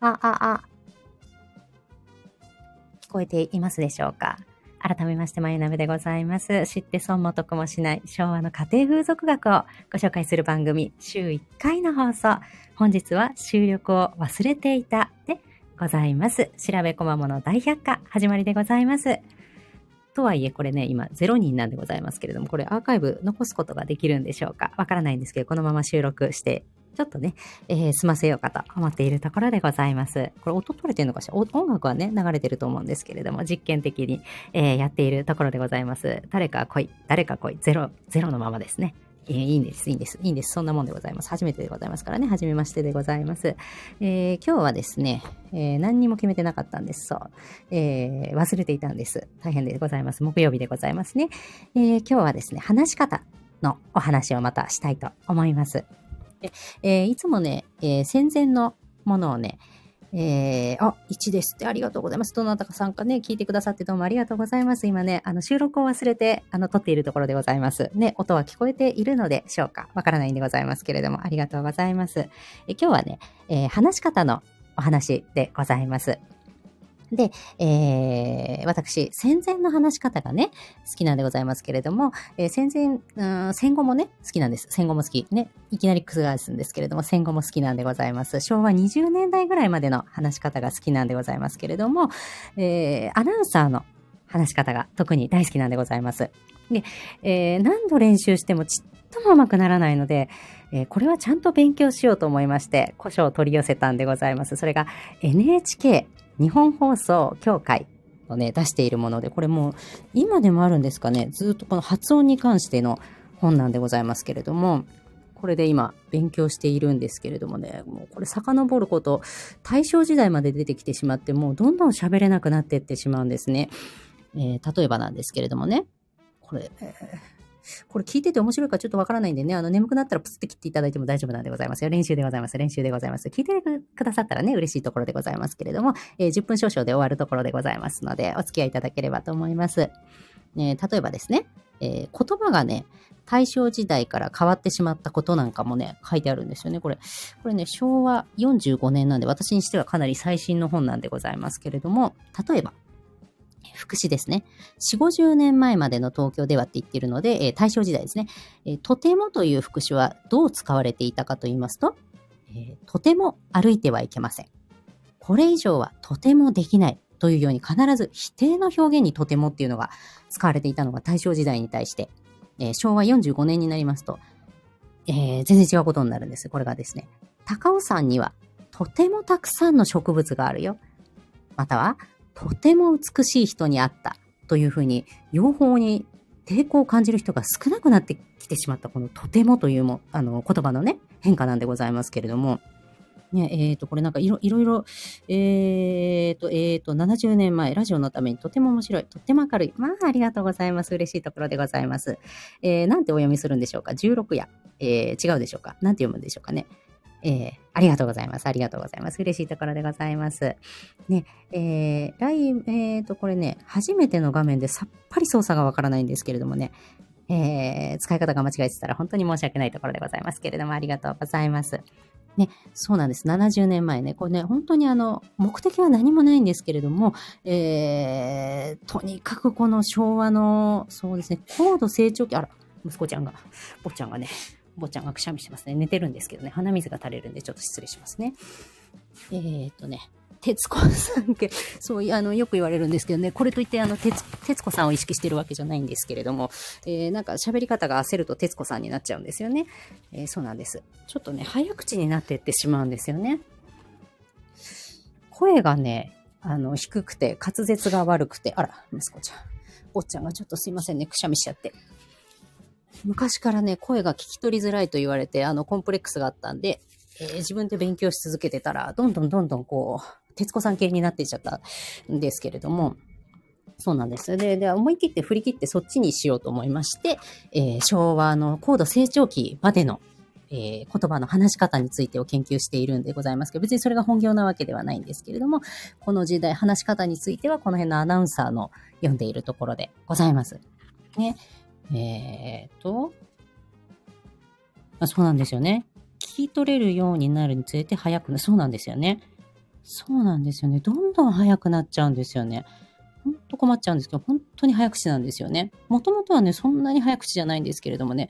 あ、あ、あ。聞こえていますでしょうか？改めまして、まゆなべでございます。知って損も得もしない昭和の家庭風俗学をご紹介する番組、週1回の放送。本日は収録を忘れていたでございます。調べこまもの大百科、始まりでございます。とはいえ、これね、今0人なんでございますけれども、これアーカイブ残すことができるんでしょうか？わからないんですけど、このまま収録して、ちょっとね、えー済ませようかと思っているところでございます。これ音取れてるのかしら？音楽はね、流れてると思うんですけれども、実験的に、えーやっているところでございます。誰か来い、誰か来い、ゼロ、ゼロのままですね。えーいいんです、いいんです、いいんです。そんなもんでございます。初めてでございますからね、初めましてでございます。えー今日はですね、えー何にも決めてなかったんです。そう。え忘れていたんです。大変でございます。木曜日でございますね。え今日はですね、話し方のお話をまたしたいと思います。でえーいつもね、えー戦前のものをね、えー、あ、1ですってありがとうございます。どなたかさんかね、聞いてくださってどうもありがとうございます。今ね、あの、収録を忘れて、あの、撮っているところでございます。ね、音は聞こえているのでしょうかわからないんでございますけれども、ありがとうございます。え今日はね、えー話し方のお話でございます。で、えー私、戦前の話し方がね、好きなんでございますけれども、えー戦前、うん戦後もね、好きなんです。戦後も好き。ね、いきなり覆すんですけれども、戦後も好きなんでございます。昭和20年代ぐらいまでの話し方が好きなんでございますけれども、えーアナウンサーの話し方が特に大好きなんでございます。で、えー何度練習してもちっとも上手くならないので、えーこれはちゃんと勉強しようと思いまして、古書を取り寄せたんでございます。それが NHK 日本放送協会のね、出しているもので、これもう今でもあるんですかね、ずっとこの発音に関しての本なんでございますけれども、これで今勉強しているんですけれどもね、もうこれ遡ること、大正時代まで出てきてしまって、もうどんどん喋れなくなっていってしまうんですね。えー例えばなんですけれどもね、これ、えーこれ聞いてて面白いかちょっとわからないんでね、あの眠くなったらプスって切っていただいても大丈夫なんでございますよ。練習でございます。練習でございます。聞いてくださったらね、嬉しいところでございますけれども、えー10分少々で終わるところでございますので、お付き合いいただければと思います。ね、例えばですね、えー言葉がね、大正時代から変わってしまったことなんかもね、書いてあるんですよね。これ、これね、昭和45年なんで、私にしてはかなり最新の本なんでございますけれども、例えば、福祉ですね。4、50年前までの東京ではって言ってるので、えー大正時代ですね。えーとてもという副詞はどう使われていたかと言いますと、えーとても歩いてはいけません。これ以上はとてもできないというように必ず否定の表現にとてもっていうのが使われていたのが大正時代に対して、えー昭和45年になりますと、えー全然違うことになるんです。これがですね、高尾山にはとてもたくさんの植物があるよ。または、とても美しい人に会ったというふうに、用法に抵抗を感じる人が少なくなってきてしまった、このとてもというも、あの、言葉のね、変化なんでございますけれども、ね、えっ、と、これなんかいろいろ、えっ、と、えっ、と、70年前、ラジオのためにとても面白い、とっても明るい。まあ、ありがとうございます。嬉しいところでございます。えー、なんてお読みするんでしょうか ?16 夜。えー、違うでしょうか？なんて読むんでしょうかね？えー、ありがとうございます。ありがとうございます。嬉しいところでございます。ね、えー、来、えーと、これね、初めての画面でさっぱり操作がわからないんですけれどもね、えー、使い方が間違えてたら本当に申し訳ないところでございますけれども、ありがとうございます。ね、そうなんです。70年前ね、これね、本当にあの、目的は何もないんですけれども、えー、とにかくこの昭和の、そうですね、高度成長期、あら、息子ちゃんが、坊ちゃんがね、坊ちゃんがくしゃみしてますね。寝てるんですけどね、鼻水が垂れるんでちょっと失礼しますね。えー、とね、徹子さんけ、そうあの、よく言われるんですけどね、これといって、あの、徹、徹子さんを意識してるわけじゃないんですけれども、えー、なんか喋り方が焦ると徹子さんになっちゃうんですよね。えーそうなんです。ちょっとね、早口になってってしまうんですよね。声がね、あの、低くて、滑舌が悪くて、あら、息子ちゃん。坊ちゃんがちょっとすいませんね、くしゃみしちゃって。昔からね、声が聞き取りづらいと言われて、あの、コンプレックスがあったんで、えー自分で勉強し続けてたら、どんどんどんどんこう、徹子さん系になっていっちゃったんですけれども、そうなんです。で、で、思い切って振り切ってそっちにしようと思いまして、えー昭和の高度成長期までの、えー言葉の話し方についてを研究しているんでございますけど、別にそれが本業なわけではないんですけれども、この時代、話し方についてはこの辺のアナウンサーの読んでいるところでございます。ね。えーと、あそうなんですよね。聞き取れるようになるにつれて早くな、そうなんですよね。そうなんですよね。どんどん早くなっちゃうんですよね。ほんと困っちゃうんですけど、本当に早口なんですよね。もともとはね、そんなに早口じゃないんですけれどもね、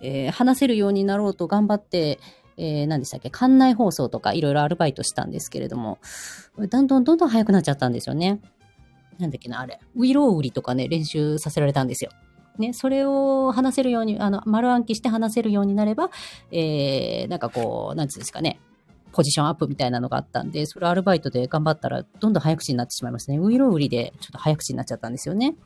えー、話せるようになろうと頑張って、えー、何でしたっけ、館内放送とかいろいろアルバイトしたんですけれども、だんどんどんどん早くなっちゃったんですよね。なんだっけな、あれ。ウィロウリとかね、練習させられたんですよ。ね、それを話せるように、あの、丸暗記して話せるようになれば、えー、なんかこう、なんつうんですかね、ポジションアップみたいなのがあったんで、それアルバイトで頑張ったら、どんどん早口になってしまいましたね。ウイロウリでちょっと早口になっちゃったんですよね。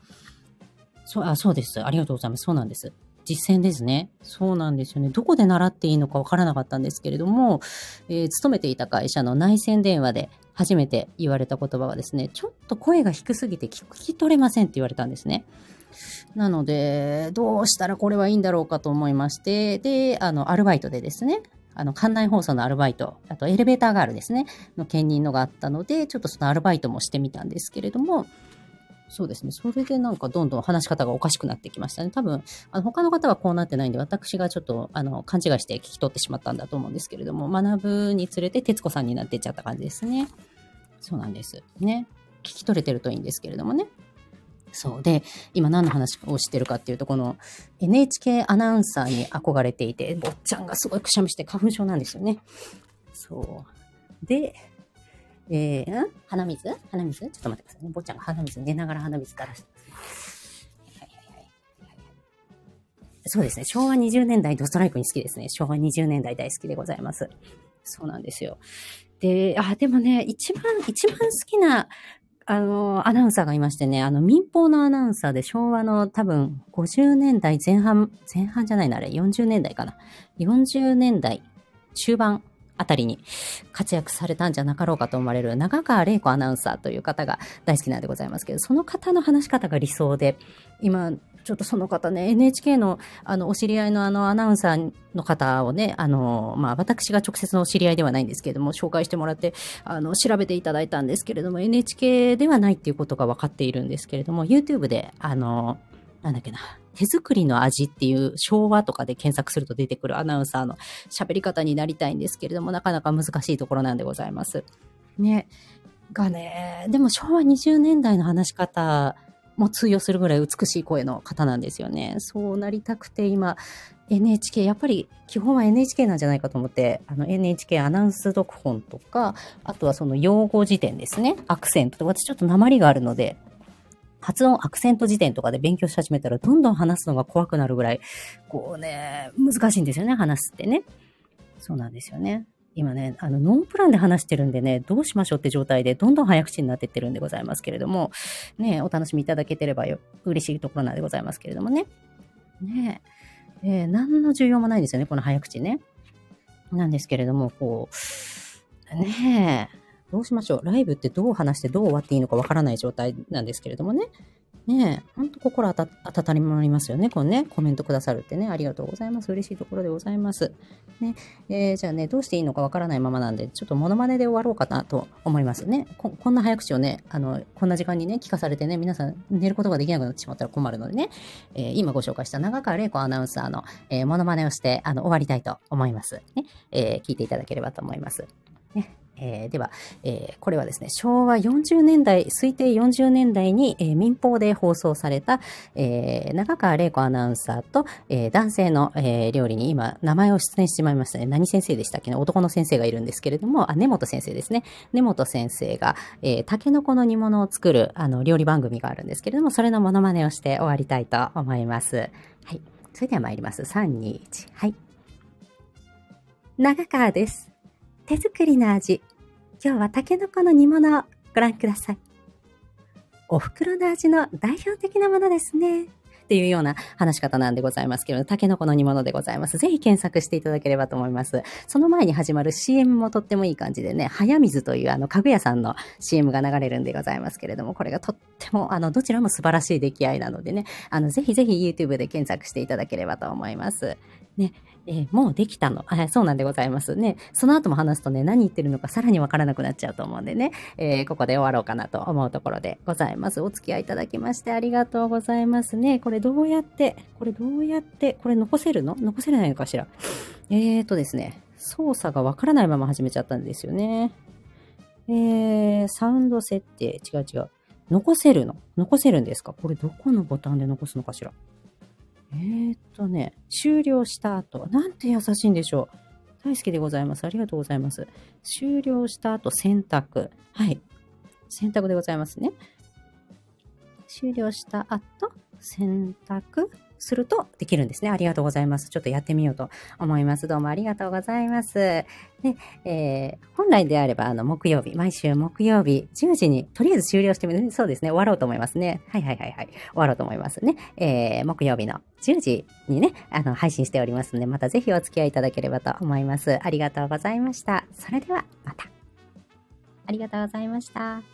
そう、あ、そうです。ありがとうございます。そうなんです。実践ですね。そうなんですよね。どこで習っていいのかわからなかったんですけれども、えー、勤めていた会社の内線電話で初めて言われた言葉はですね、ちょっと声が低すぎて聞き取れませんって言われたんですね。なので、どうしたらこれはいいんだろうかと思いまして、で、あの、アルバイトでですね、あの、館内放送のアルバイト、あとエレベーターガールですね、の兼任のがあったので、ちょっとそのアルバイトもしてみたんですけれども、そうですね。それでなんかどんどん話し方がおかしくなってきましたね。多分、あの他の方はこうなってないんで、私がちょっとあの勘違いして聞き取ってしまったんだと思うんですけれども、学ぶにつれて徹子さんになっていっちゃった感じですね。そうなんです。ね。聞き取れてるといいんですけれどもね。そう。で、今何の話をしてるかっていうと、この NHK アナウンサーに憧れていて、坊ちゃんがすごいくしゃみして花粉症なんですよね。そう。で、えー、ん？鼻水？鼻水？ちょっと待ってくださいね。坊ちゃんが鼻水寝ながら鼻水からして。そうですね。昭和20年代ドストライクに好きですね。昭和20年代大好きでございます。そうなんですよ。で、あ、でもね、一番、一番好きなあの、アナウンサーがいましてね、あの、民放のアナウンサーで昭和の多分50年代前半、前半じゃないな、あれ、40年代かな。40年代中盤あたりに活躍されたんじゃなかろうかと思われる長川玲子アナウンサーという方が大好きなんでございますけど、その方の話し方が理想で、今、ちょっとその方ね、NHK の、あの、お知り合いのあの、アナウンサーの方をね、あの、まあ、私が直接のお知り合いではないんですけれども、紹介してもらって、あの、調べていただいたんですけれども、NHK ではないっていうことが分かっているんですけれども、YouTube で、あの、なんだっけな、手作りの味っていう昭和とかで検索すると出てくるアナウンサーの喋り方になりたいんですけれども、なかなか難しいところなんでございます。ね。がね、でも昭和20年代の話し方も通用するぐらい美しい声の方なんですよね。そうなりたくて今、NHK、やっぱり基本は NHK なんじゃないかと思って、あの NHK アナウンス読本とか、あとはその用語辞典ですね。アクセントと私ちょっと鉛があるので、発音アクセント辞典とかで勉強し始めたらどんどん話すのが怖くなるぐらい、こうね、難しいんですよね、話すってね。そうなんですよね。今ね、あの、ノンプランで話してるんでね、どうしましょうって状態で、どんどん早口になってってるんでございますけれども、ね、お楽しみいただけてればよ、嬉しいところなんでございますけれどもね。ねえー、何の需要もないんですよね、この早口ね。なんですけれども、こう、ねえ、どうしましょう。ライブってどう話してどう終わっていいのかわからない状態なんですけれどもね。ねえ、ほんと心温まりますよね。このね、コメントくださるってね、ありがとうございます。嬉しいところでございます。ね、えー、じゃあね、どうしていいのかわからないままなんで、ちょっとモノマネで終わろうかなと思いますね。こんな早口をね、あの、こんな時間にね、聞かされてね、皆さん寝ることができなくなってしまったら困るのでね、えー、今ご紹介した長川玲子アナウンサーの、えー、モノマネをして、あの、終わりたいと思います。ね、えー、聞いていただければと思います。ね、えー、では、えー、これはですね、昭和40年代、推定40年代に、えー、民放で放送された、えー、中川玲子アナウンサーと、えー、男性の、えー、料理に今、名前を出演してしまいましたね。何先生でしたっけね？男の先生がいるんですけれども、あ、根本先生ですね。根本先生が、えー、タケノコの煮物を作る、あの、料理番組があるんですけれども、それのモノマネをして終わりたいと思います。はい。それでは参ります。3、2、1。はい。長川です。手作りの味。今日はタケノコの煮物をご覧ください。お袋の味の代表的なものですね。っていうような話し方なんでございますけど、タケノコの煮物でございます。ぜひ検索していただければと思います。その前に始まる CM もとってもいい感じでね、早水というあの家具屋さんの CM が流れるんでございますけれども、これがとってもあのどちらも素晴らしい出来合いなのでね、あのぜひぜひ YouTube で検索していただければと思います。ね、えー、もうできたの。あそうなんでございますね。その後も話すとね、何言ってるのかさらにわからなくなっちゃうと思うんでね、えー、ここで終わろうかなと思うところでございます。お付き合いいただきましてありがとうございますね。これどうやって、これどうやって、これ残せるの？残せないのかしら？えーとですね、操作がわからないまま始めちゃったんですよね。えー、サウンド設定、違う違う。残せるの？残せるんですか？これどこのボタンで残すのかしら？えー、っとね、終了した後、なんて優しいんでしょう。大好きでございます。ありがとうございます。終了した後、選択。はい。選択でございますね。終了した後、選択するとできるんですね。ありがとうございます。ちょっとやってみようと思います。どうもありがとうございます。で、えー、本来であれば、あの、木曜日、毎週木曜日、10時に、とりあえず終了してみる、そうですね、終わろうと思いますね。はいはいはいはい。終わろうと思いますね。えー、木曜日の10時にね、あの、配信しておりますので、またぜひお付き合いいただければと思います。ありがとうございました。それでは、また。ありがとうございました。